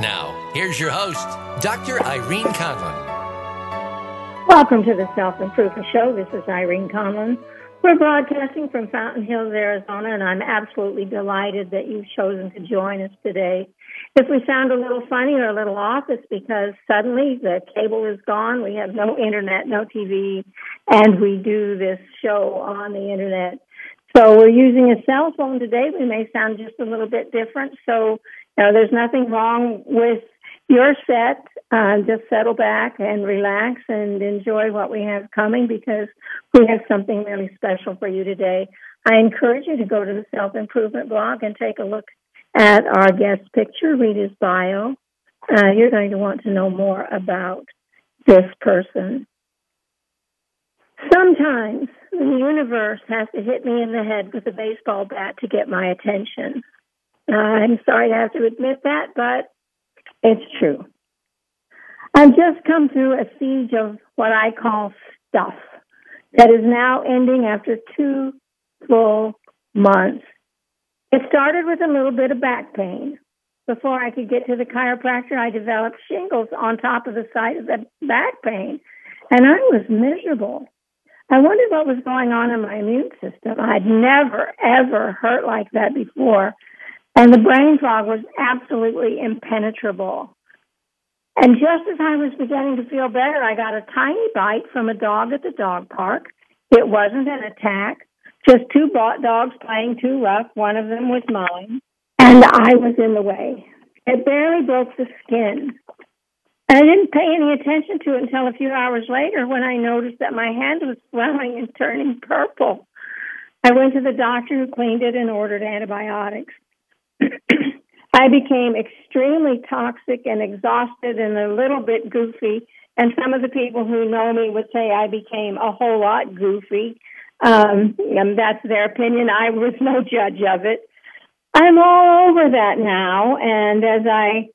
Now, here's your host, Dr. Irene Conlon. Welcome to the Self Improvement Show. This is Irene Conlon. We're broadcasting from Fountain Hills, Arizona, and I'm absolutely delighted that you've chosen to join us today. If we sound a little funny or a little off, it's because suddenly the cable is gone. We have no internet, no TV, and we do this show on the internet. So we're using a cell phone today. We may sound just a little bit different. So, know, there's nothing wrong with your set. Uh, just settle back and relax and enjoy what we have coming because we have something really special for you today. I encourage you to go to the Self Improvement blog and take a look at our guest picture, read his bio. Uh, you're going to want to know more about this person. Sometimes the universe has to hit me in the head with a baseball bat to get my attention. I'm sorry to have to admit that, but it's true. I've just come through a siege of what I call stuff that is now ending after two full months. It started with a little bit of back pain. Before I could get to the chiropractor, I developed shingles on top of the side of the back pain, and I was miserable. I wondered what was going on in my immune system. I'd never, ever hurt like that before. And the brain fog was absolutely impenetrable. And just as I was beginning to feel better, I got a tiny bite from a dog at the dog park. It wasn't an attack, just two dogs playing too rough. One of them was mine, and I was in the way. It barely broke the skin. I didn't pay any attention to it until a few hours later when I noticed that my hand was swelling and turning purple. I went to the doctor who cleaned it and ordered antibiotics. I became extremely toxic and exhausted and a little bit goofy. And some of the people who know me would say I became a whole lot goofy. Um, and that's their opinion. I was no judge of it. I'm all over that now. And as I,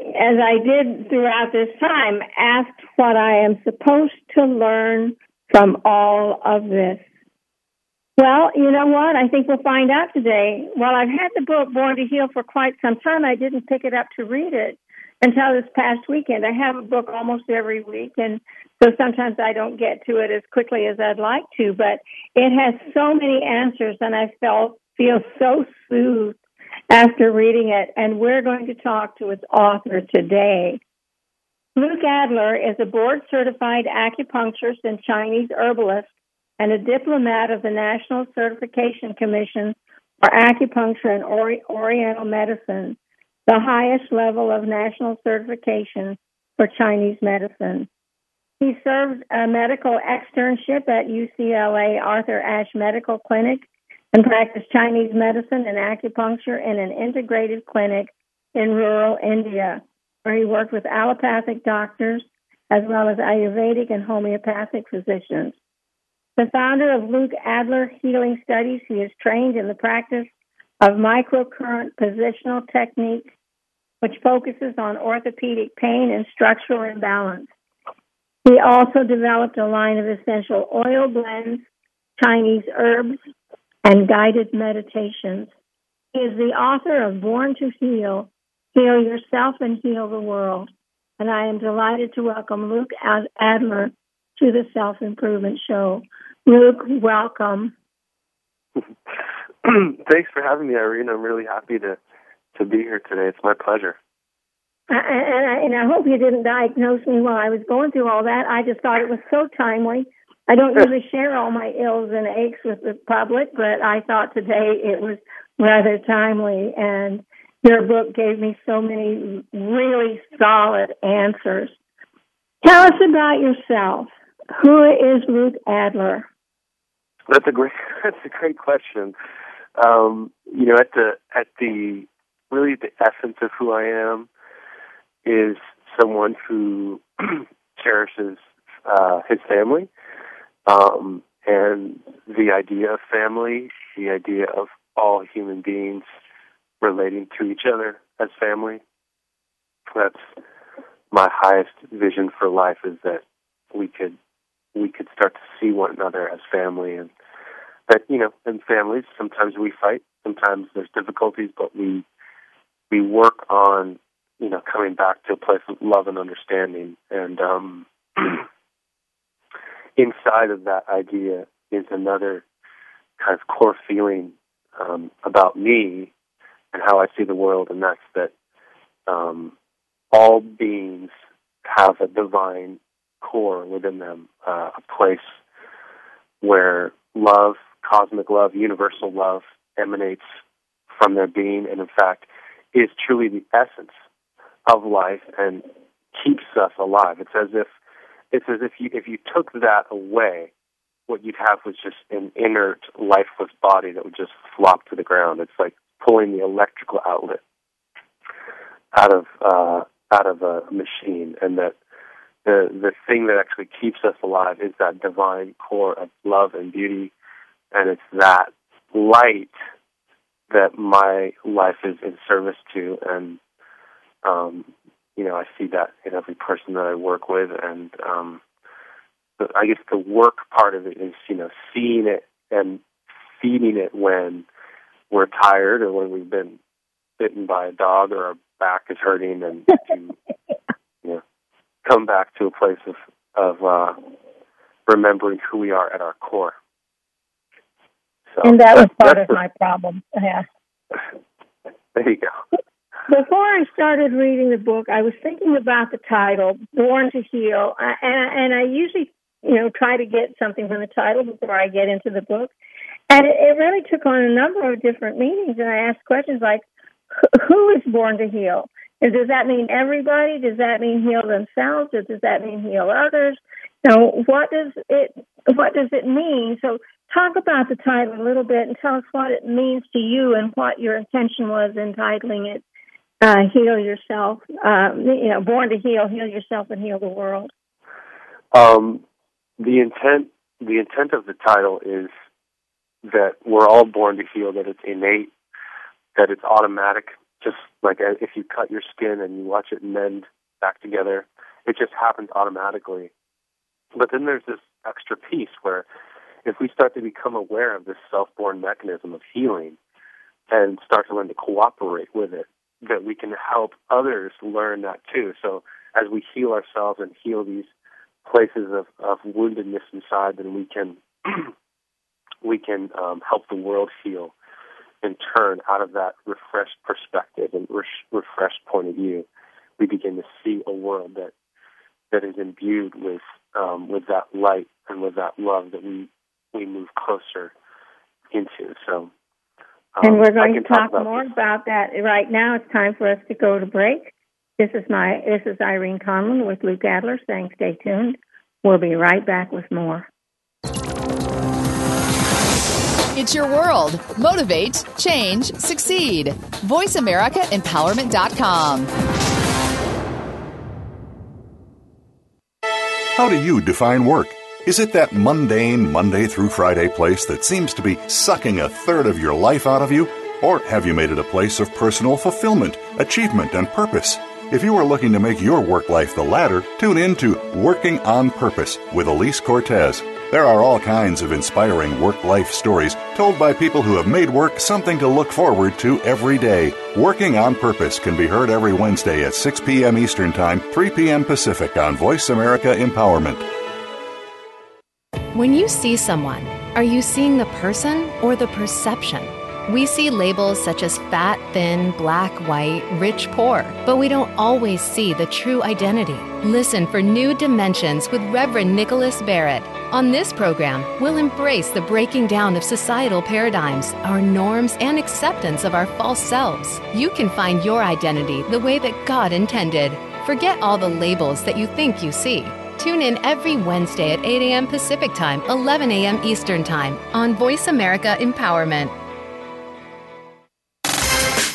as I did throughout this time, asked what I am supposed to learn from all of this. Well, you know what? I think we'll find out today. While I've had the book Born to Heal for quite some time, I didn't pick it up to read it until this past weekend. I have a book almost every week, and so sometimes I don't get to it as quickly as I'd like to, but it has so many answers, and I felt feel so soothed after reading it. And we're going to talk to its author today. Luke Adler is a board certified acupuncturist and Chinese herbalist and a diplomat of the National Certification Commission for Acupuncture and Ori- Oriental Medicine, the highest level of national certification for Chinese medicine. He served a medical externship at UCLA Arthur Ashe Medical Clinic and practiced Chinese medicine and acupuncture in an integrated clinic in rural India, where he worked with allopathic doctors as well as Ayurvedic and homeopathic physicians. The founder of Luke Adler Healing Studies, he is trained in the practice of microcurrent positional technique, which focuses on orthopedic pain and structural imbalance. He also developed a line of essential oil blends, Chinese herbs, and guided meditations. He is the author of Born to Heal, Heal Yourself and Heal the World. And I am delighted to welcome Luke Adler to the Self Improvement Show. Luke, welcome. Thanks for having me, Irene. I'm really happy to to be here today. It's my pleasure. and, I, and I hope you didn't diagnose me while I was going through all that. I just thought it was so timely. I don't usually share all my ills and aches with the public, but I thought today it was rather timely. And your book gave me so many really solid answers. Tell us about yourself. Who is Luke Adler? That's a great. That's a great question. Um, you know, at the at the really the essence of who I am is someone who cherishes uh, his family um, and the idea of family, the idea of all human beings relating to each other as family. That's my highest vision for life is that we could we could start to see one another as family and that you know in families sometimes we fight sometimes there's difficulties but we we work on you know coming back to a place of love and understanding. And um inside of that idea is another kind of core feeling um, about me and how I see the world, and that's that um, all beings have a divine core within them, uh, a place where love, cosmic love, universal love emanates from their being, and in fact is truly the essence of life and keeps us alive. It's as if it's as if you if you took that away, what you'd have was just an inert, lifeless body that would just flop to the ground. It's like pulling the electrical outlet out of uh, out of a machine, and that the the thing that actually keeps us alive is that divine core of love and beauty, and it's that light that my life is in service to, and um, you know I see that in every person that I work with, and um, the, I guess the work part of it is you know seeing it and feeding it when we're tired or when we've been bitten by a dog or our back is hurting, and to you know come back to a place of of uh, remembering who we are at our core. So and that was part of the, my problem. Yeah. There you go. Before I started reading the book, I was thinking about the title, "Born to Heal," and and I usually, you know, try to get something from the title before I get into the book. And it, it really took on a number of different meanings. And I asked questions like, "Who is born to heal?" And does that mean everybody? Does that mean heal themselves, or does that mean heal others? So, what does it what does it mean? So, talk about the title a little bit and tell us what it means to you and what your intention was in titling it uh, "Heal Yourself." Um, you know, born to heal, heal yourself, and heal the world. Um, the intent the intent of the title is that we're all born to heal, that it's innate, that it's automatic, just like if you cut your skin and you watch it mend back together, it just happens automatically. But then there's this extra piece where if we start to become aware of this self-born mechanism of healing and start to learn to cooperate with it, that we can help others learn that too. So as we heal ourselves and heal these places of, of woundedness inside, then we can we can um, help the world heal in turn out of that refreshed perspective and re- refreshed point of view. We begin to see a world that that is imbued with um, with that light and with that love that we we move closer into. So, um, and we're going to talk, talk about more this. about that right now. It's time for us to go to break. This is my this is Irene Conlon with Luke Adler saying stay tuned. We'll be right back with more. It's your world. Motivate, change, succeed. VoiceAmericaEmpowerment.com. How do you define work? Is it that mundane Monday through Friday place that seems to be sucking a third of your life out of you? Or have you made it a place of personal fulfillment, achievement, and purpose? If you are looking to make your work life the latter, tune in to Working on Purpose with Elise Cortes. There are all kinds of inspiring work life stories told by people who have made work something to look forward to every day. Working on Purpose can be heard every Wednesday at 6 p.m. Eastern Time, 3 p.m. Pacific on Voice America Empowerment. When you see someone, are you seeing the person or the perception? We see labels such as fat, thin, black, white, rich, poor, but we don't always see the true identity. Listen for New Dimensions with Reverend Nicholas Barrett. On this program, we'll embrace the breaking down of societal paradigms, our norms, and acceptance of our false selves. You can find your identity the way that God intended. Forget all the labels that you think you see. Tune in every Wednesday at 8 a.m. Pacific Time, 11 a.m. Eastern Time on Voice America Empowerment.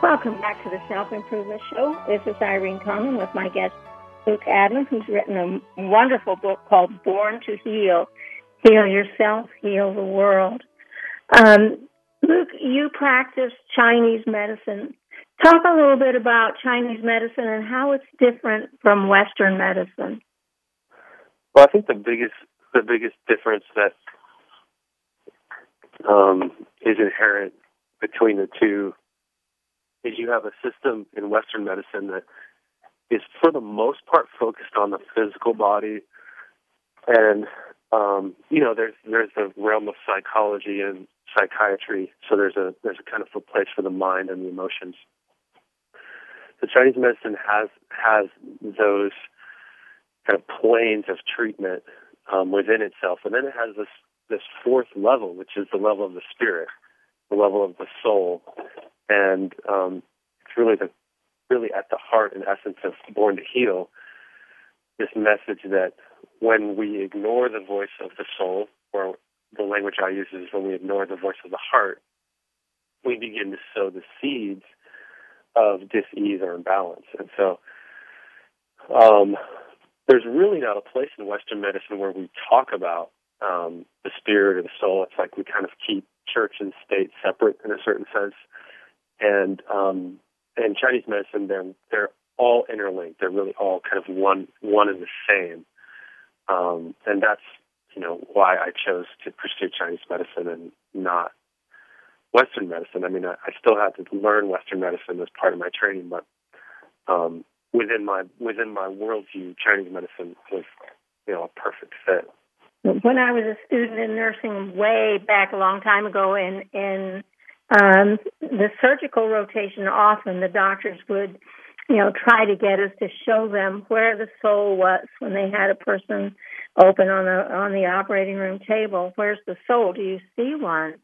Welcome back to the Self Improvement Show. This is Irene Conlon with my guest, Luke Adler, who's written a wonderful book called Born to Heal Heal Yourself, Heal the World. Um, Luke, you practice Chinese medicine. Talk a little bit about Chinese medicine and how it's different from Western medicine. Well, I think the biggest the biggest difference that um, is inherent between the two is you have a system in Western medicine that is, for the most part, focused on the physical body, and um, you know, there's there's the realm of psychology and psychiatry. So there's a there's a kind of a place for the mind and the emotions. The Chinese medicine has has those kind of planes of treatment um, within itself, and then it has this this fourth level, which is the level of the spirit, the level of the soul, and um, it's really the really at the heart and essence of Born to Heal. This message that when we ignore the voice of the soul, or the language I use is when we ignore the voice of the heart, we begin to sow the seeds of dis-ease or imbalance. And so, um, there's really not a place in Western medicine where we talk about um, the spirit or the soul. It's like we kind of keep church and state separate in a certain sense. And um, in Chinese medicine, they're they're all interlinked. They're really all kind of one one and the same. Um, and that's you know why I chose to pursue Chinese medicine and not Western medicine. I mean, I, I still had to learn Western medicine as part of my training, but um, within my within my worldview, Chinese medicine was you know a perfect fit. When I was a student in nursing way back a long time ago in in um, the surgical rotation, often the doctors would, you know, try to get us to show them where the soul was when they had a person open on the on the operating room table. Where's the soul? Do you see one?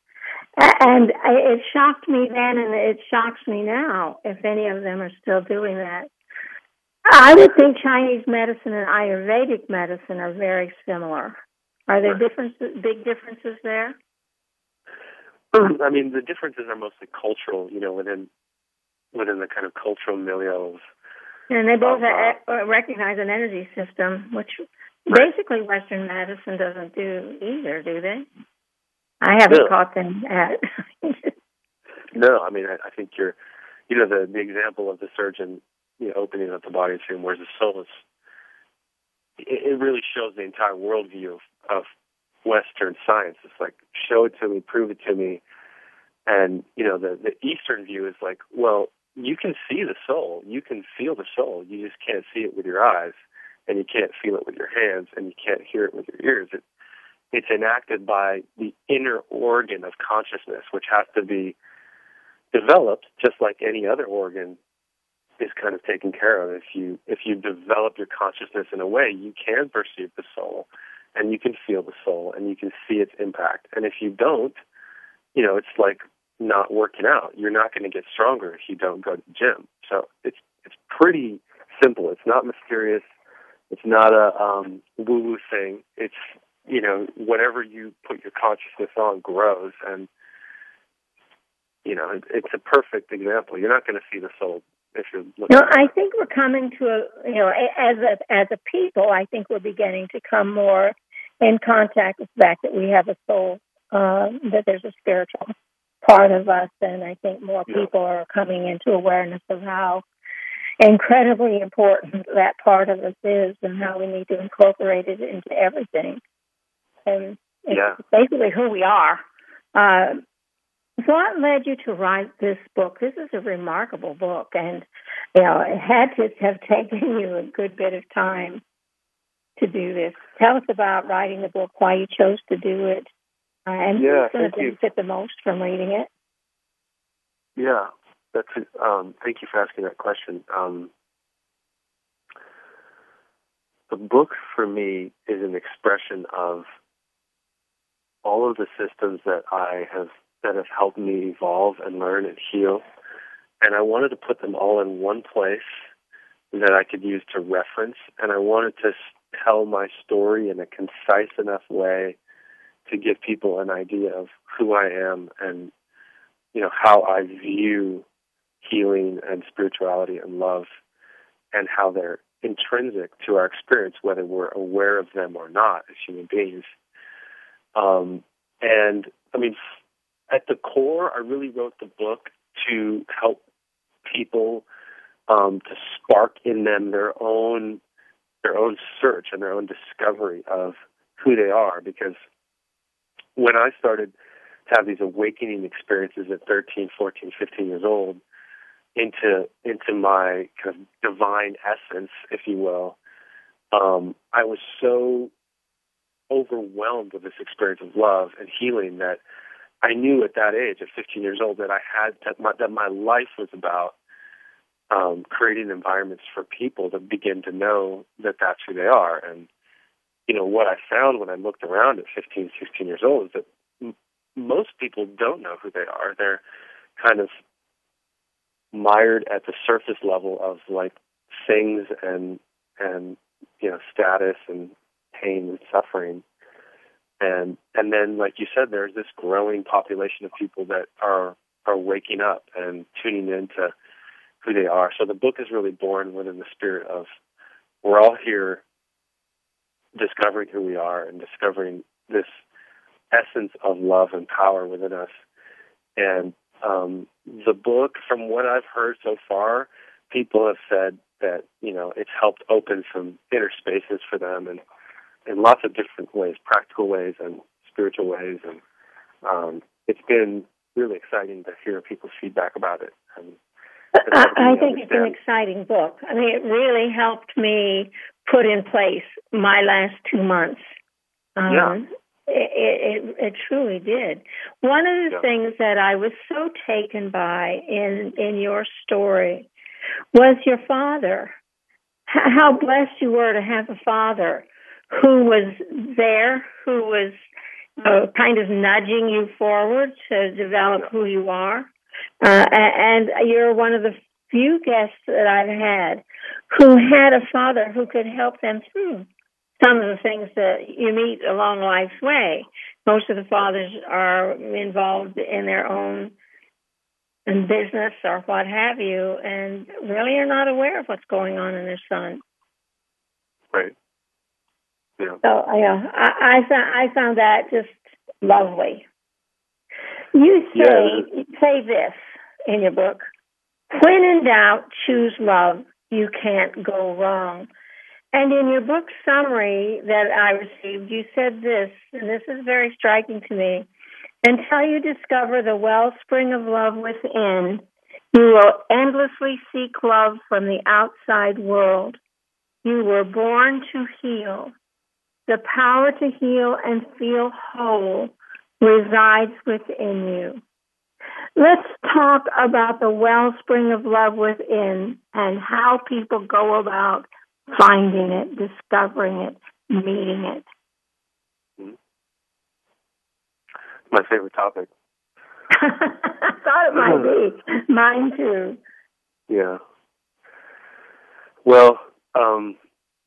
And it shocked me then, and it shocks me now if any of them are still doing that. I would think Chinese medicine and Ayurvedic medicine are very similar. Are there differences, big differences there? I mean, the differences are mostly cultural, you know, within within the kind of cultural milieu of. And they both uh, uh, recognize an energy system, which basically Western medicine doesn't do either, do they? I haven't No. caught them at. No, I mean, I, I think you're, you know, the the example of the surgeon, you know, opening up the body and saying, "Where's the soul?" is it, it really shows the entire worldview of, of Western science. It's like show it to me, prove it to me, and you know, the the Eastern view is like, well, you can see the soul, you can feel the soul, you just can't see it with your eyes, and you can't feel it with your hands, and you can't hear it with your ears. It, it's enacted by the inner organ of consciousness, which has to be developed just like any other organ is kind of taken care of. If you if you develop your consciousness in a way, you can perceive the soul and you can feel the soul and you can see its impact. And if you don't, you know, it's like not working out. You're not going to get stronger if you don't go to the gym. So it's it's pretty simple. It's not mysterious. It's not a um, woo-woo thing. It's you know whatever you put your consciousness on grows, and you know it, it's a perfect example. You're not going to see the soul if you're looking. No, I think we're coming to a you know as a as a people. I think we're beginning to come more in contact with the fact that we have a soul, uh, that there's a spiritual part of us, and I think more Yeah. people are coming into awareness of how incredibly important that part of us is, and how we need to incorporate it into everything. And it's Yeah. basically who we are. Uh, so what led you to write this book? This is a remarkable book, and you know it had to have taken you a good bit of time to do this. Tell us about writing the book, why you chose to do it, uh, and Yeah, who's going to you. benefit the most from reading it. Yeah, that's it. Um, thank you for asking that question. Um, the book for me is an expression of all of the systems that I have that have helped me evolve and learn and heal, and I wanted to put them all in one place that I could use to reference, and I wanted to tell my story in a concise enough way to give people an idea of who I am and you know how I view healing and spirituality and love and how they're intrinsic to our experience whether we're aware of them or not as human beings. Um, and I mean at the core I really wrote the book to help people um, to spark in them their own their own search and their own discovery of who they are because when I started to have these awakening experiences at 13, 14, 15 years old into into my kind of divine essence, if you will. Um, I was so overwhelmed with this experience of love and healing that I knew at that age, at 15 years old, that I had that my, that my life was about um, creating environments for people to begin to know that that's who they are. And you know what I found when I looked around at 15, 16 years old is that m- most people don't know who they are. They're kind of mired at the surface level of like things and and you know status and pain and suffering and and then like you said there's this growing population of people that are are waking up and tuning into who they are. So the book is really born within the spirit of we're all here discovering who we are and discovering this essence of love and power within us. And um, the book, from what I've heard so far, people have said that you know it's helped open some inner spaces for them, and in lots of different ways, practical ways and spiritual ways, and um, it's been really exciting to hear people's feedback about it. And I, helped me I think it's an exciting book. I mean, it really helped me put in place my last two months. Um, Yeah. It, it, it truly did. One of the Yeah. things that I was so taken by in in your story was your father. How blessed you were to have a father who was there, who was uh, kind of nudging you forward to develop who you are. Uh, and you're one of the few guests that I've had who had a father who could help them through some of the things that you meet along life's way. Most of the fathers are involved in their own business or what have you, and really are not aware of what's going on in their son. Right. Yeah. So yeah, I, I found I found that just lovely. You say Yeah. say this in your book: when in doubt, choose love. You can't go wrong. And in your book summary that I received, you said this, and this is very striking to me. Until you discover the wellspring of love within, you will endlessly seek love from the outside world. You were born to heal. The power to heal and feel whole resides within you. Let's talk about the wellspring of love within and how people go about finding it, discovering it, meeting it. My favorite topic. I thought it might be. Mine too. Yeah. Well, um,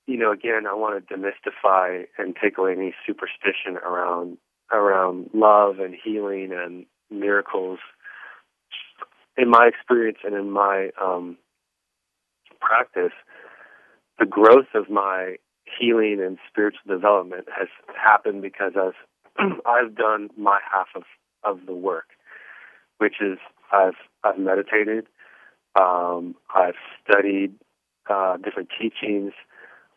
you know, again, I want to demystify and take away any superstition around around love and healing and miracles. In my experience and in my um, practice, the growth of my healing and spiritual development has happened because I've I've done my half of of the work. which is I've I've meditated, um, I've studied uh, different teachings,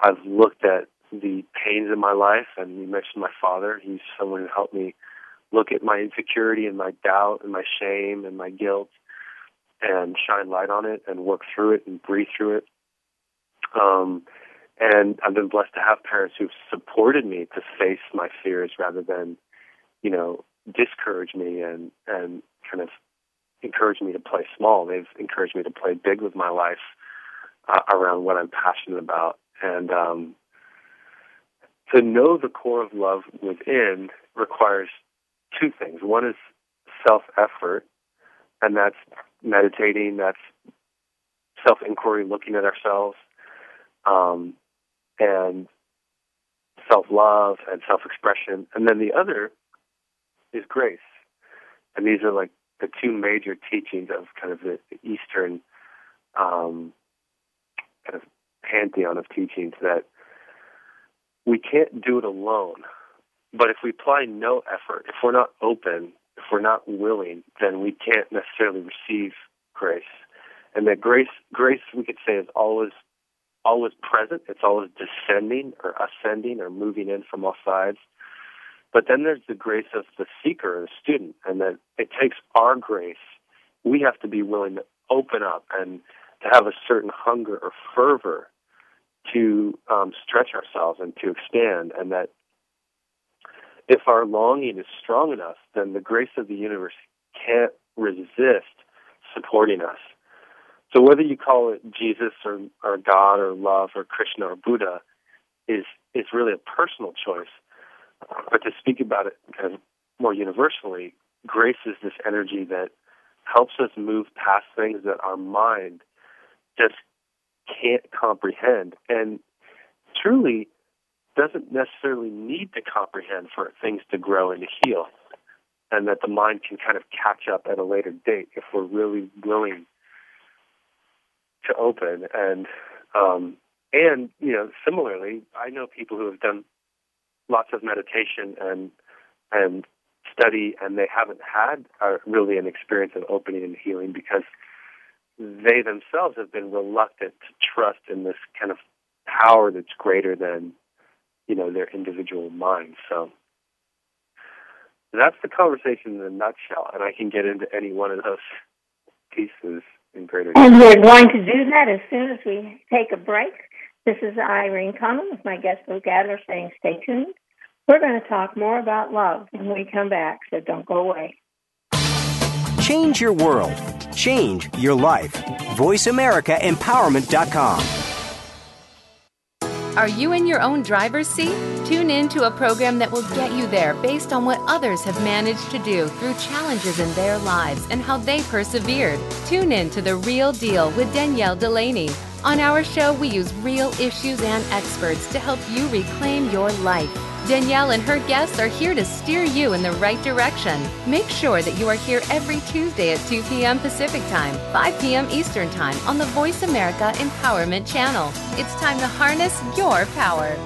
I've looked at the pains in my life, and you mentioned my father. He's someone who helped me look at my insecurity and my doubt and my shame and my guilt and shine light on it and work through it and breathe through it. Um, and I've been blessed to have parents who've supported me to face my fears rather than, you know, discourage me and, and kind of encourage me to play small. They've encouraged me to play big with my life uh, around what I'm passionate about. And um, to know the core of love within requires two things. One is self effort, and that's meditating, that's self inquiry, looking at ourselves, um, and self love and self expression. And then the other is grace. And these are like the two major teachings of kind of the, the Eastern um, kind of pantheon of teachings that we can't do it alone. But if we apply no effort, if we're not open, if we're not willing, then we can't necessarily receive grace. And that grace, grace, we could say, is always, always present. It's always descending or ascending or moving in from all sides. But then there's the grace of the seeker the student, and that it takes our grace. We have to be willing to open up and to have a certain hunger or fervor to um, stretch ourselves and to expand, and that if our longing is strong enough, then the grace of the universe can't resist supporting us. So whether you call it Jesus or, or God or love or Krishna or Buddha is is really a personal choice. But to speak about it kind of more universally, grace is this energy that helps us move past things that our mind just can't comprehend and truly doesn't necessarily need to comprehend for things to grow and to heal. And that the mind can kind of catch up at a later date if we're really willing to open and um and you know similarly I know people who have done lots of meditation and and study and they haven't had a, really an experience of opening and healing because they themselves have been reluctant to trust in this kind of power that's greater than you know their individual minds so that's the conversation in a nutshell and i can get into any one of those pieces in greater and we're going to do that as soon as we take a break this is Irene Conlon with my guest Luke Adler saying stay tuned. We're going to talk more about love when we come back, so don't go away. Change your world. Change your life. VoiceAmericaEmpowerment.com. Are you in your own driver's seat? Tune in to a program that will get you there based on what others have managed to do through challenges in their lives and how they persevered. Tune in to The Real Deal with Danielle Delaney. On our show, we use real issues and experts to help you reclaim your life. Danielle and her guests are here to steer you in the right direction. Make sure that you are here every Tuesday at 2 p.m. Pacific Time, 5 p.m. Eastern Time on the Voice America Empowerment Channel. It's time to harness your power.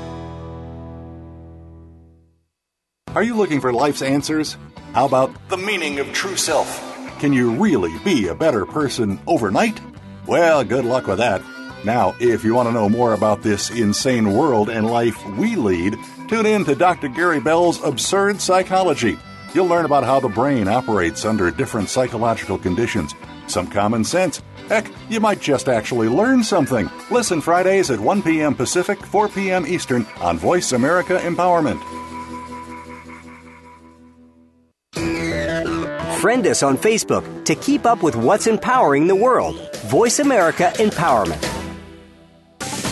Are you looking for life's answers? How about the meaning of true self? Can you really be a better person overnight? Well, good luck with that. Now, if you want to know more about this insane world and life we lead, tune in to Dr. Gary Bell's Absurd Psychology. You'll learn about how the brain operates under different psychological conditions, some common sense. Heck, you might just actually learn something. Listen Fridays at 1 p.m. Pacific, 4 p.m. Eastern on Voice America Empowerment. Friend us on Facebook to keep up with what's empowering the world. Voice America Empowerment.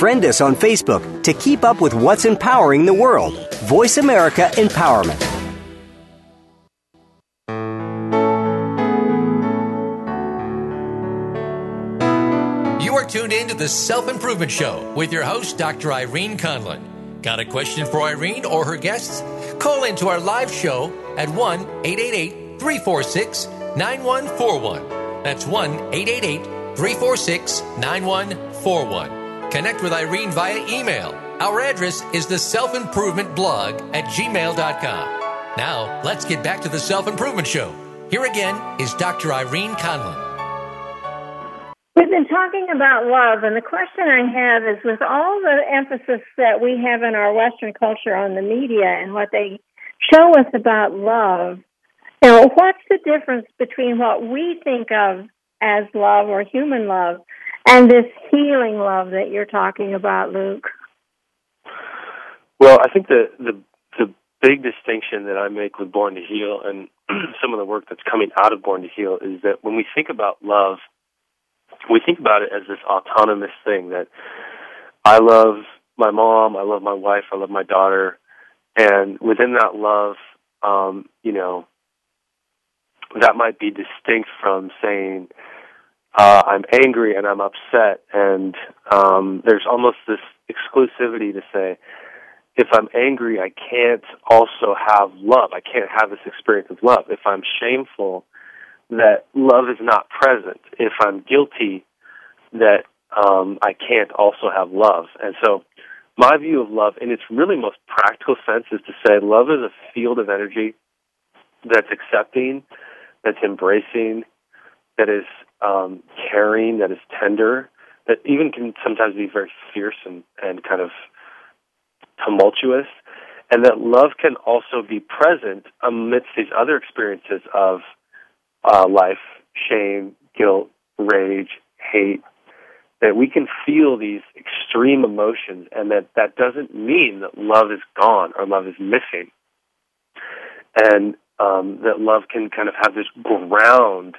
Friend us on Facebook to keep up with what's empowering the world. Voice America Empowerment. You are tuned in to the Self Improvement Show with your host, Dr. Irene Conlon. Got a question for Irene or her guests? Call into our live show at 1 888 346 9141. That's 1 888 346 9141. Connect with Irene via email. Our address is the self improvement blog at gmail.com. Now, let's get back to the Self Improvement Show. Here again is Dr. Irene Conlon. We've been talking about love, and the question I have is with all the emphasis that we have in our Western culture on the media and what they show us about love, now what's the difference between what we think of as love or human love and this healing love that you're talking about, Luke? Well, I think the the the big distinction that I make with Born to Heal and some of the work that's coming out of Born to Heal is that when we think about love, we think about it as this autonomous thing that I love my mom, I love my wife, I love my daughter, and within that love, um, you know, that might be distinct from saying uh, I'm angry and I'm upset, and um, there's almost this exclusivity to say if I'm angry, I can't also have love. I can't have this experience of love. If I'm shameful, that love is not present. If I'm guilty, that um, I can't also have love. And so, my view of love, in its really most practical sense, is to say love is a field of energy that's accepting, that's embracing, that is um, caring, that is tender, that even can sometimes be very fierce and, and kind of tumultuous, and that love can also be present amidst these other experiences of uh, life, shame, guilt, rage, hate, that we can feel these extreme emotions and that that doesn't mean that love is gone or love is missing. And um, that love can kind of have this ground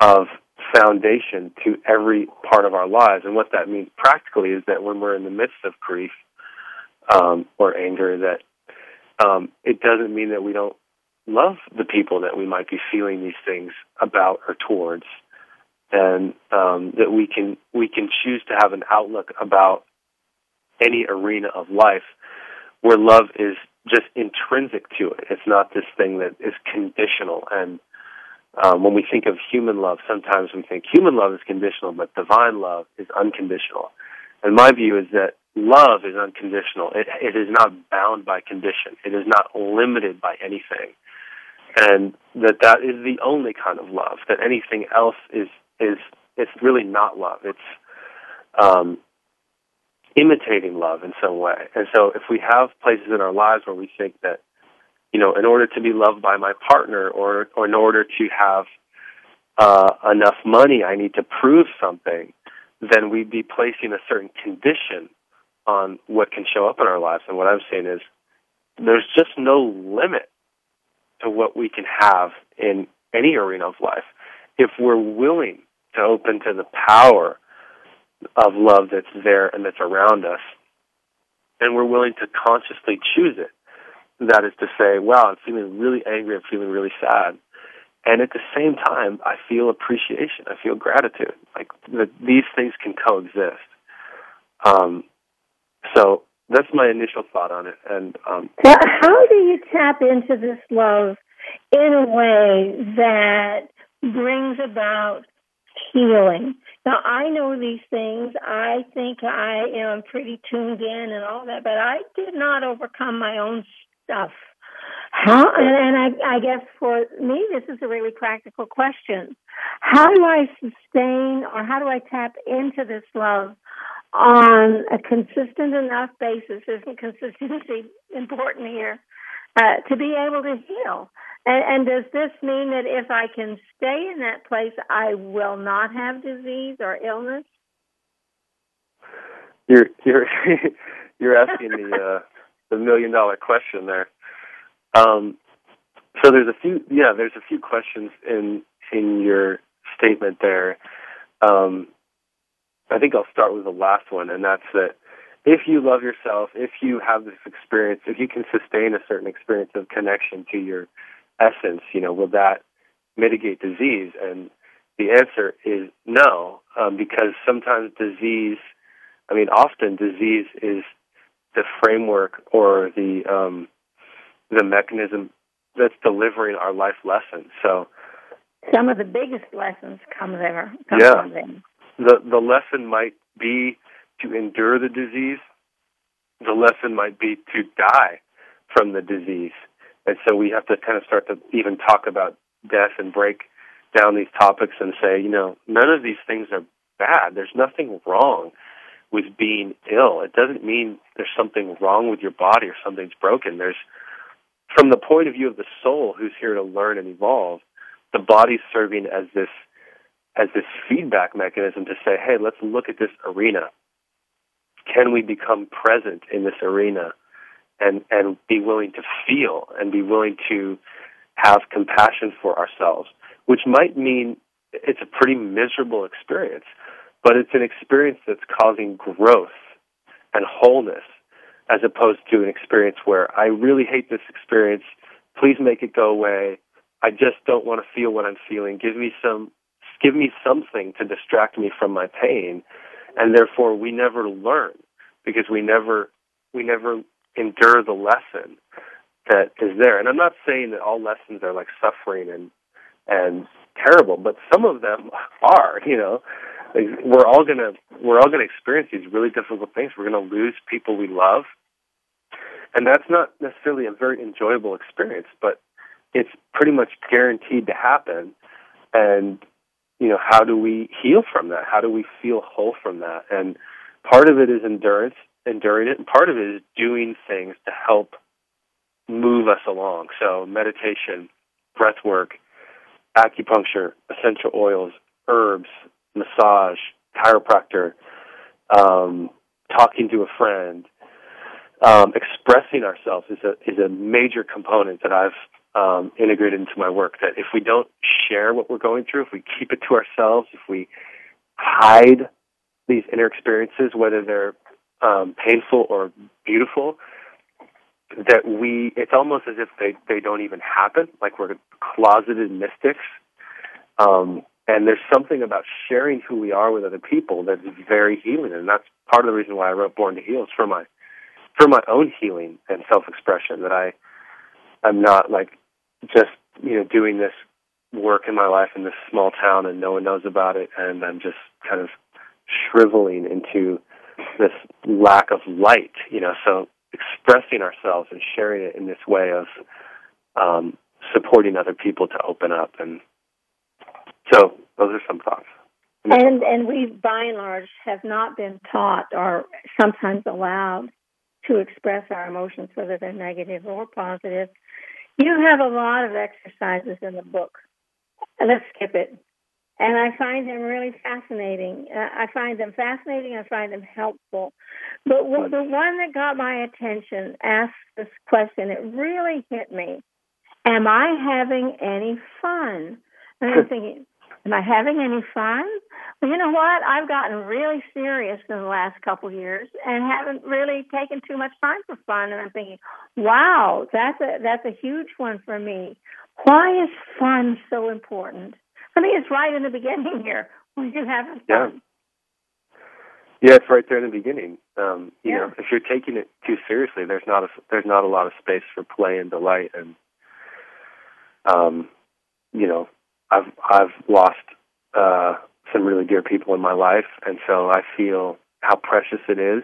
of foundation to every part of our lives. And what that means practically is that when we're in the midst of grief um, or anger, that um, it doesn't mean that we don't love the people that we might be feeling these things about or towards, and um, that we can we can choose to have an outlook about any arena of life where love is just intrinsic to it. It's not this thing that is conditional. And um, when we think of human love, sometimes we think human love is conditional, but divine love is unconditional. And my view is that love is unconditional. It, it is not bound by condition. It is not limited by anything and that that is the only kind of love. That anything else is is it's really not love. It's um, imitating love in some way. And so, if we have places in our lives where we think that, you know, in order to be loved by my partner, or or in order to have uh, enough money, I need to prove something, then we'd be placing a certain condition on what can show up in our lives. And what I'm saying is, there's just no limit to what we can have in any arena of life if we're willing to open to the power of love that's there and that's around us, and we're willing to consciously choose it. That is to say, wow, I'm feeling really angry, I'm feeling really sad. And at the same time, I feel appreciation, I feel gratitude. Like these things can coexist. Um, so that's my initial thought on it. And um, now, how do you tap into this love in a way that brings about healing? Now, I know these things. I think I am pretty tuned in and all that, but I did not overcome my own stuff. How, and I, I guess for me, this is a really practical question. How do I sustain or how do I tap into this love on a consistent enough basis, isn't consistency important here, uh, to be able to heal? And, and does this mean that if I can stay in that place, I will not have disease or illness? You're you're you're asking the uh, the million dollar question there. Um, so there's a few yeah there's a few questions in in your statement there. Um, I think I'll start with the last one, and that's that if you love yourself, if you have this experience, if you can sustain a certain experience of connection to your essence, you know, will that mitigate disease? And the answer is no, um, because sometimes disease, I mean, often disease is the framework or the um, the mechanism that's delivering our life lessons. So some of the biggest lessons come there. Come yeah, from them. the the lesson might be to endure the disease. The lesson might be to die from the disease, and so we have to kind of start to even talk about death and break down these topics and say, you know, none of these things are bad. There's nothing wrong with being ill. It doesn't mean there's something wrong with your body or something's broken. There's from the point of view of the soul who's here to learn and evolve, the body's serving as this as this feedback mechanism to say, hey, let's look at this arena. Can we become present in this arena and, and be willing to feel and be willing to have compassion for ourselves, which might mean it's a pretty miserable experience, but it's an experience that's causing growth and wholeness as opposed to an experience where I really hate this experience. Please make it go away. I just don't want to feel what I'm feeling. Give me some, give me something to distract me from my pain, and therefore we never learn because we never, we never endure the lesson that is there. And I'm not saying that all lessons are like suffering and and terrible, but some of them are. You know, we're all gonna we're all gonna experience these really difficult things. We're gonna lose people we love, and that's not necessarily a very enjoyable experience, but it's pretty much guaranteed to happen. And you know, how do we heal from that? How do we feel whole from that? And part of it is endurance, enduring it, and part of it is doing things to help move us along. So meditation, breath work, acupuncture, essential oils, herbs, massage, chiropractor, um, talking to a friend, um, expressing ourselves is a is a major component that I've um, integrated into my work. That if we don't share what we're going through, if we keep it to ourselves, if we hide these inner experiences, whether they're um, painful or beautiful, that we it's almost as if they they don't even happen like we're closeted mystics um and there's something about sharing who we are with other people that is very healing and that's part of the reason why I wrote Born to Heal is for my for my own healing and self expression that I I'm not like just you know doing this work in my life in this small town and no one knows about it and I'm just kind of shriveling into this lack of light you know so expressing ourselves and sharing it in this way of um, supporting other people to open up. And so those are some thoughts. And and we by and large have not been taught or sometimes allowed to express our emotions, whether they're negative or positive. You have a lot of exercises in the book. Let's skip it. And I find them really fascinating. Uh, I find them fascinating. I find them helpful. But the one that got my attention asked this question. It really hit me. Am I having any fun? And I'm thinking, am I having any fun? Well, you know what? I've gotten really serious in the last couple of years and haven't really taken too much time for fun. And I'm thinking, wow, that's a that's a huge one for me. Why is fun so important? I think it's right in the beginning here. We can have fun. Yeah. Yeah, it's right there in the beginning. Um, you yeah. know, if you're taking it too seriously, there's not a there's not a lot of space for play and delight. And um, you know, I've I've lost uh, some really dear people in my life, and so I feel how precious it is.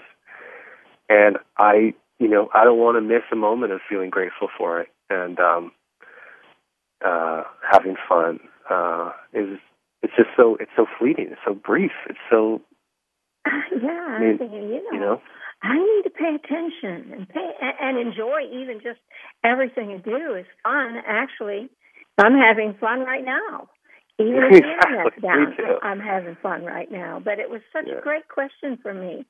And I, you know, I don't want to miss a moment of feeling grateful for it and um, uh, having fun uh, is it's just so it's so fleeting, it's so brief, it's so yeah. I mean, you know, you know, I need to pay attention and pay and enjoy even just everything you do is fun. Actually, I'm having fun right now. Even if the internet's down, I'm having fun right now. But it was such yeah. a great question for me.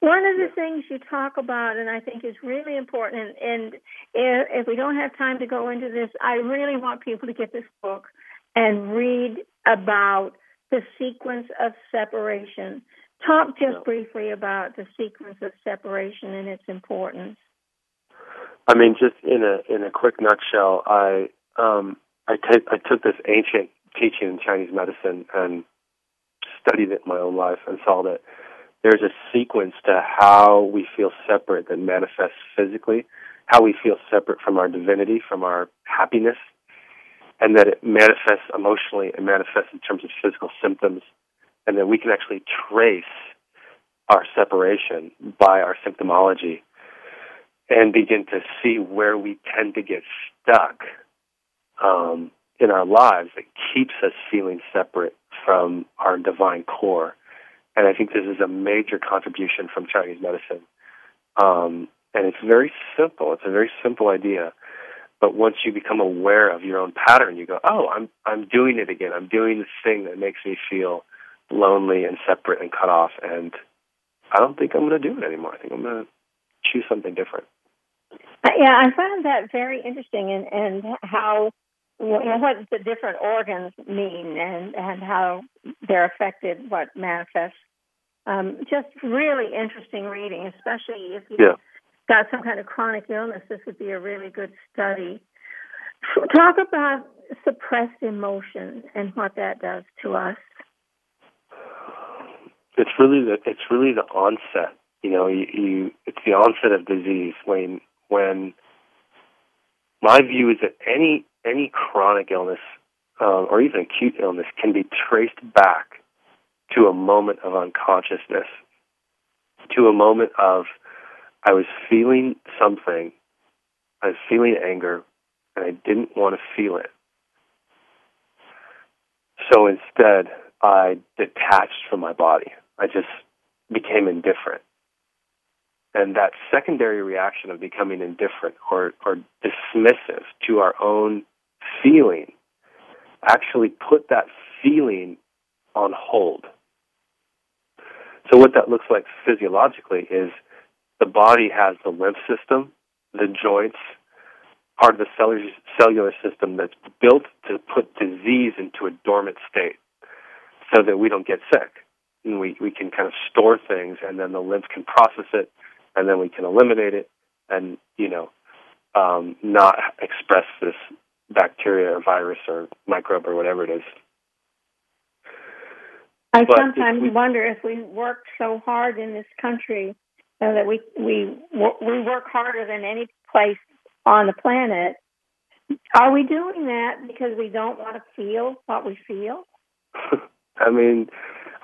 One of the things you talk about, and I think is really important, and, and if we don't have time to go into this, I really want people to get this book and read about the sequence of separation. Talk just briefly about the sequence of separation and its importance. I mean, just in a in a quick nutshell, I um, I, t- I took this ancient teaching in Chinese medicine and studied it in my own life and saw that there's a sequence to how we feel separate that manifests physically, how we feel separate from our divinity, from our happiness, and that it manifests emotionally, it manifests in terms of physical symptoms, and that we can actually trace our separation by our symptomology and begin to see where we tend to get stuck um, in our lives that keeps us feeling separate from our divine core. And I think this is a major contribution from Chinese medicine. Um, and it's very simple. It's a very simple idea. But once you become aware of your own pattern, you go, "Oh, I'm I'm doing it again. I'm doing this thing that makes me feel lonely and separate and cut off." And I don't think I'm going to do it anymore. I think I'm going to choose something different. Uh, yeah, I found that very interesting, and and how you know, what the different organs mean and and how they're affected, what manifests. Um, just really interesting reading, especially if you yeah. got some kind of chronic illness. This would be a really good study. Talk about suppressed emotions and what that does to us. It's really the it's really the onset. You know, you, you it's the onset of disease when when my view is that any any chronic illness um, or even acute illness can be traced back to a moment of unconsciousness, to a moment of I was feeling something, I was feeling anger, and I didn't want to feel it. So instead, I detached from my body. I just became indifferent. And that secondary reaction of becoming indifferent or, or dismissive to our own feeling actually put that feeling on hold. So, what that looks like physiologically is the body has the lymph system, the joints, part of the cellular, system that's built to put disease into a dormant state so that we don't get sick. And we, we can kind of store things, and then the lymph can process it and then we can eliminate it and you know um, not express this bacteria or virus or microbe or whatever it is. I but sometimes we, wonder if we work so hard in this country uh, that we we we work harder than any place on the planet. Are we doing that because we don't want to feel what we feel? I mean,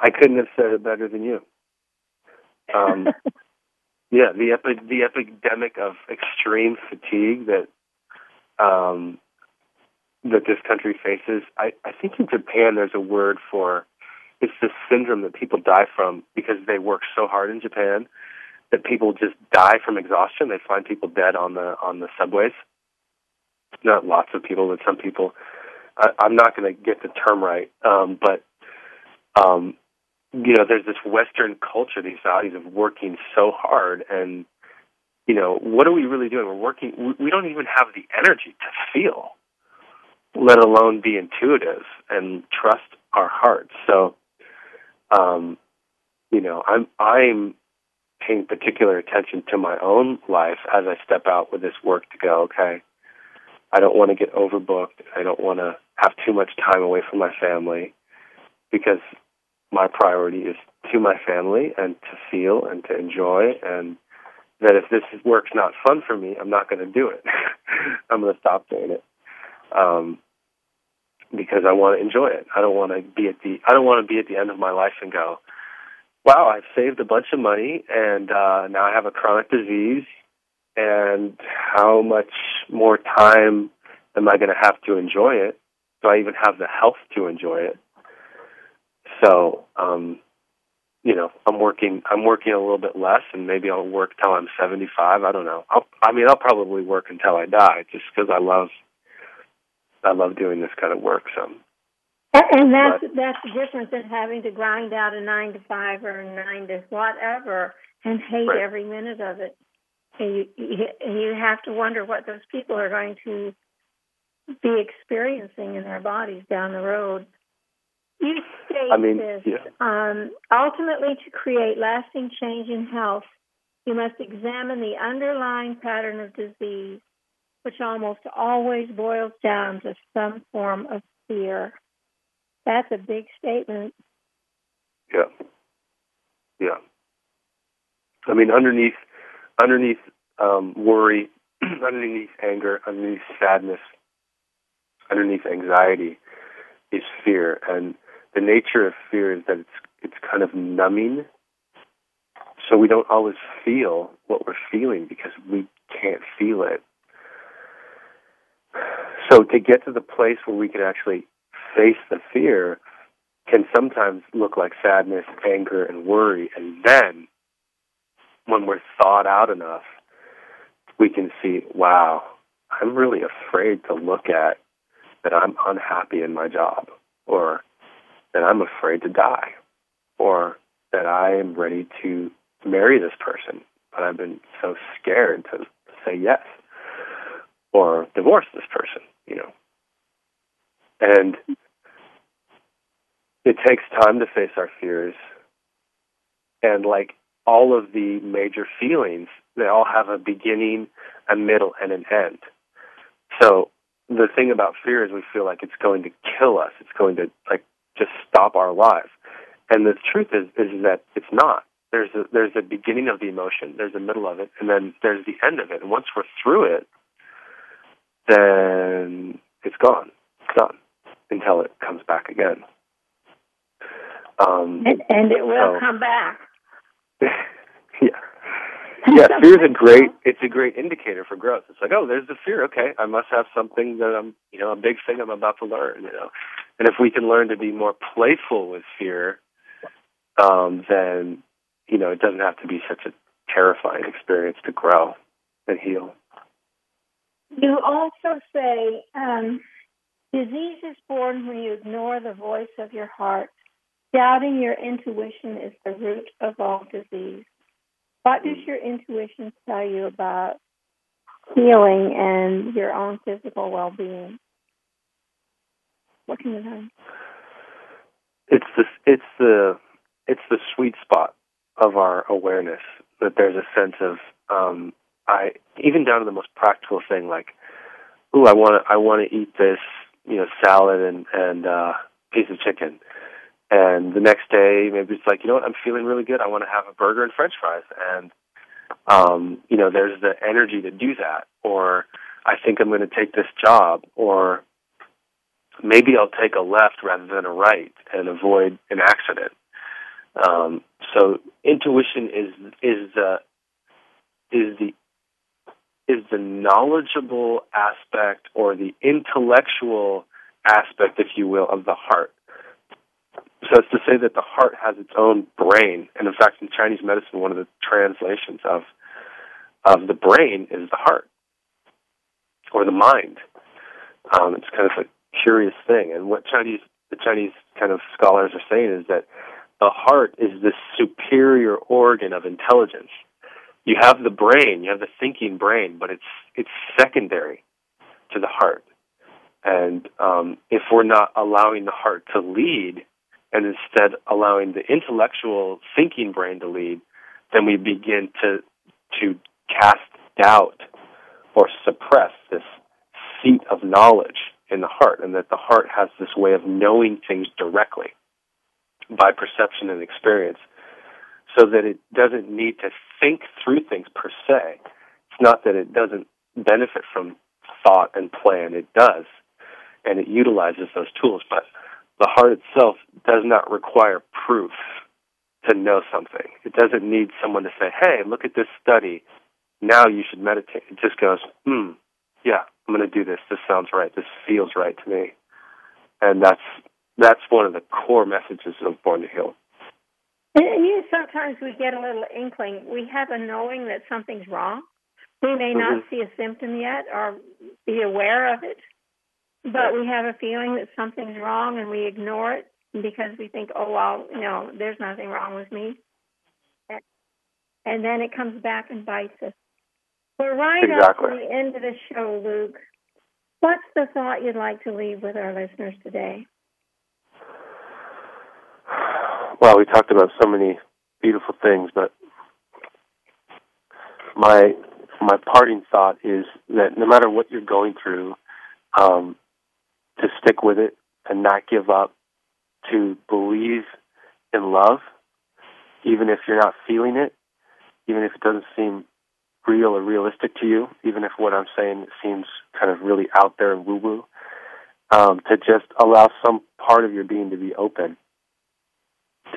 I couldn't have said it better than you. Um, Yeah, the epi- the epidemic of extreme fatigue that um, that this country faces. I, I think in Japan there's a word for it's this syndrome that people die from because they work so hard in Japan that people just die from exhaustion. They find people dead on the on the subways. Not lots of people, but some people. I, I'm not going to get the term right, um, but um, you know, there's this Western culture, these values of working so hard, and you know, what are we really doing? We're working. We don't even have the energy to feel, let alone be intuitive and trust our hearts. So, um, you know, I'm I'm paying particular attention to my own life as I step out with this work to go. Okay, I don't want to get overbooked. I don't want to have too much time away from my family because my priority is to my family and to feel and to enjoy and that if this work's not fun for me, I'm not going to do it. I'm going to stop doing it. Um, because I want to enjoy it. I don't want to be at the I don't want to be at the end of my life and go, "Wow, I've saved a bunch of money and uh now I have a chronic disease and how much more time am I going to have to enjoy it? Do I even have the health to enjoy it?" So, um, you know, I'm working. I'm working a little bit less, and maybe I'll work till I'm 75. I don't know. I'll, I mean, I'll probably work until I die, just because I love. I love doing this kind of work. So. And that's but, that's the difference in having to grind out a nine to five or a nine to whatever and hate right. every minute of it. And you, you you have to wonder what those people are going to be experiencing in their bodies down the road. You state I mean, this. Yeah. Um, ultimately, to create lasting change in health, you must examine the underlying pattern of disease, which almost always boils down to some form of fear. That's a big statement. Yeah. Yeah. I mean, underneath, underneath um, worry, underneath anger, underneath sadness, underneath anxiety is fear, and the nature of fear is that it's it's kind of numbing. So we don't always feel what we're feeling because we can't feel it. So to get to the place where we can actually face the fear can sometimes look like sadness, anger, and worry. And then when we're thought out enough, we can see, wow, I'm really afraid to look at that I'm unhappy in my job, or that I'm afraid to die, or that I am ready to marry this person, but I've been so scared to say yes, or divorce this person, you know. And it takes time to face our fears. And like all of the major feelings, they all have a beginning, a middle, and an end. So the thing about fear is we feel like it's going to kill us. It's going to like just stop our lives. And the truth is is that it's not. There's a there's a beginning of the emotion, there's a middle of it, and then there's the end of it. And once we're through it, then it's gone. It's done until it comes back again. Um, and, and it will so, come back. yeah. Yeah, fear is a great it's a great indicator for growth. It's like, oh, there's the fear. Okay, I must have something that I'm you know, a big thing I'm about to learn, you know. And if we can learn to be more playful with fear, um, then, you know, it doesn't have to be such a terrifying experience to grow and heal. You also say um, disease is born when you ignore the voice of your heart. Doubting your intuition is the root of all disease. What does your intuition tell you about healing and your own physical well being? What can you learn? It's the it's the it's the sweet spot of our awareness that there's a sense of um, I even down to the most practical thing like, ooh, I want to I want to eat this you know salad and and uh, piece of chicken, and the next day maybe it's like you know what? I'm feeling really good. I want to have a burger and French fries. And um, you know there's the energy to do that. Or I think I'm going to take this job. Or maybe I'll take a left rather than a right and avoid an accident. Um, so intuition is is the is the is the knowledgeable aspect or the intellectual aspect, if you will, of the heart. So it's to say that the heart has its own brain, and in fact, in Chinese medicine, one of the translations of of the brain is the heart or the mind. Um, it's kind of a curious thing. And what Chinese the Chinese kind of scholars are saying is that the heart is this superior organ of intelligence. You have the brain, you have the thinking brain, but it's it's secondary to the heart. And um, if we're not allowing the heart to lead, and instead allowing the intellectual thinking brain to lead, then we begin to to cast doubt or suppress this seat of knowledge in the heart, and that the heart has this way of knowing things directly by perception and experience, so that it doesn't need to think through things per se. It's not that it doesn't benefit from thought and plan, it does, and it utilizes those tools, but the heart itself does not require proof to know something. It doesn't need someone to say, hey, look at this study. Now you should meditate. It just goes, hmm, yeah, I'm going to do this. This sounds right. This feels right to me. And that's that's one of the core messages of Born to Heal. And you sometimes we get a little inkling. We have a knowing that something's wrong. We may not mm-hmm. see a symptom yet or be aware of it, but we have a feeling that something's wrong and we ignore it because we think, oh well, you know, there's nothing wrong with me. And then it comes back and bites us. We're right exactly. up to the end of the show, Luke. What's the thought you'd like to leave with our listeners today? Well, we talked about so many beautiful things, but my my parting thought is that no matter what you're going through, um, to stick with it and not give up to believe in love, even if you're not feeling it, even if it doesn't seem real or realistic to you, even if what I'm saying seems kind of really out there and woo woo, um, to just allow some part of your being to be open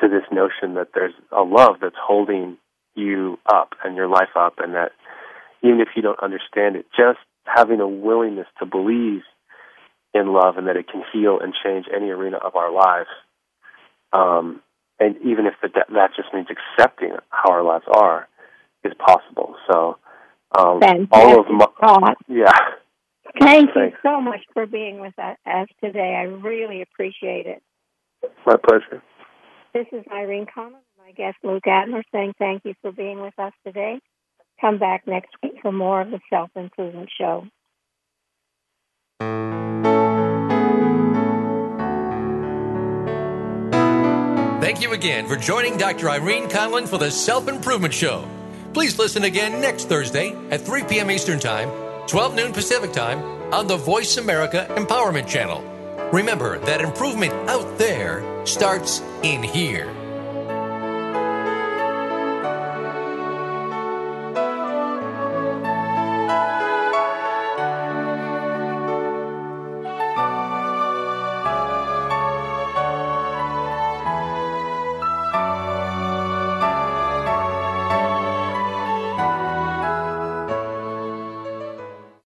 to this notion that there's a love that's holding you up and your life up, and that even if you don't understand it, just having a willingness to believe in love and that it can heal and change any arena of our lives. Um, and even if the, that just means accepting how our lives are, is possible. So, um, all of my, thought. yeah. Thank you so much for being with us today. I really appreciate it. My pleasure. This is Irene Conlon, my guest Luke Adler, saying thank you for being with us today. Come back next week for more of the Self Improvement Show. Thank you again for joining Dr. Irene Conlon for the Self Improvement Show. Please listen again next Thursday at 3 p.m. Eastern Time, 12 noon Pacific Time on the Voice America Empowerment Channel. Remember that improvement out there starts in here.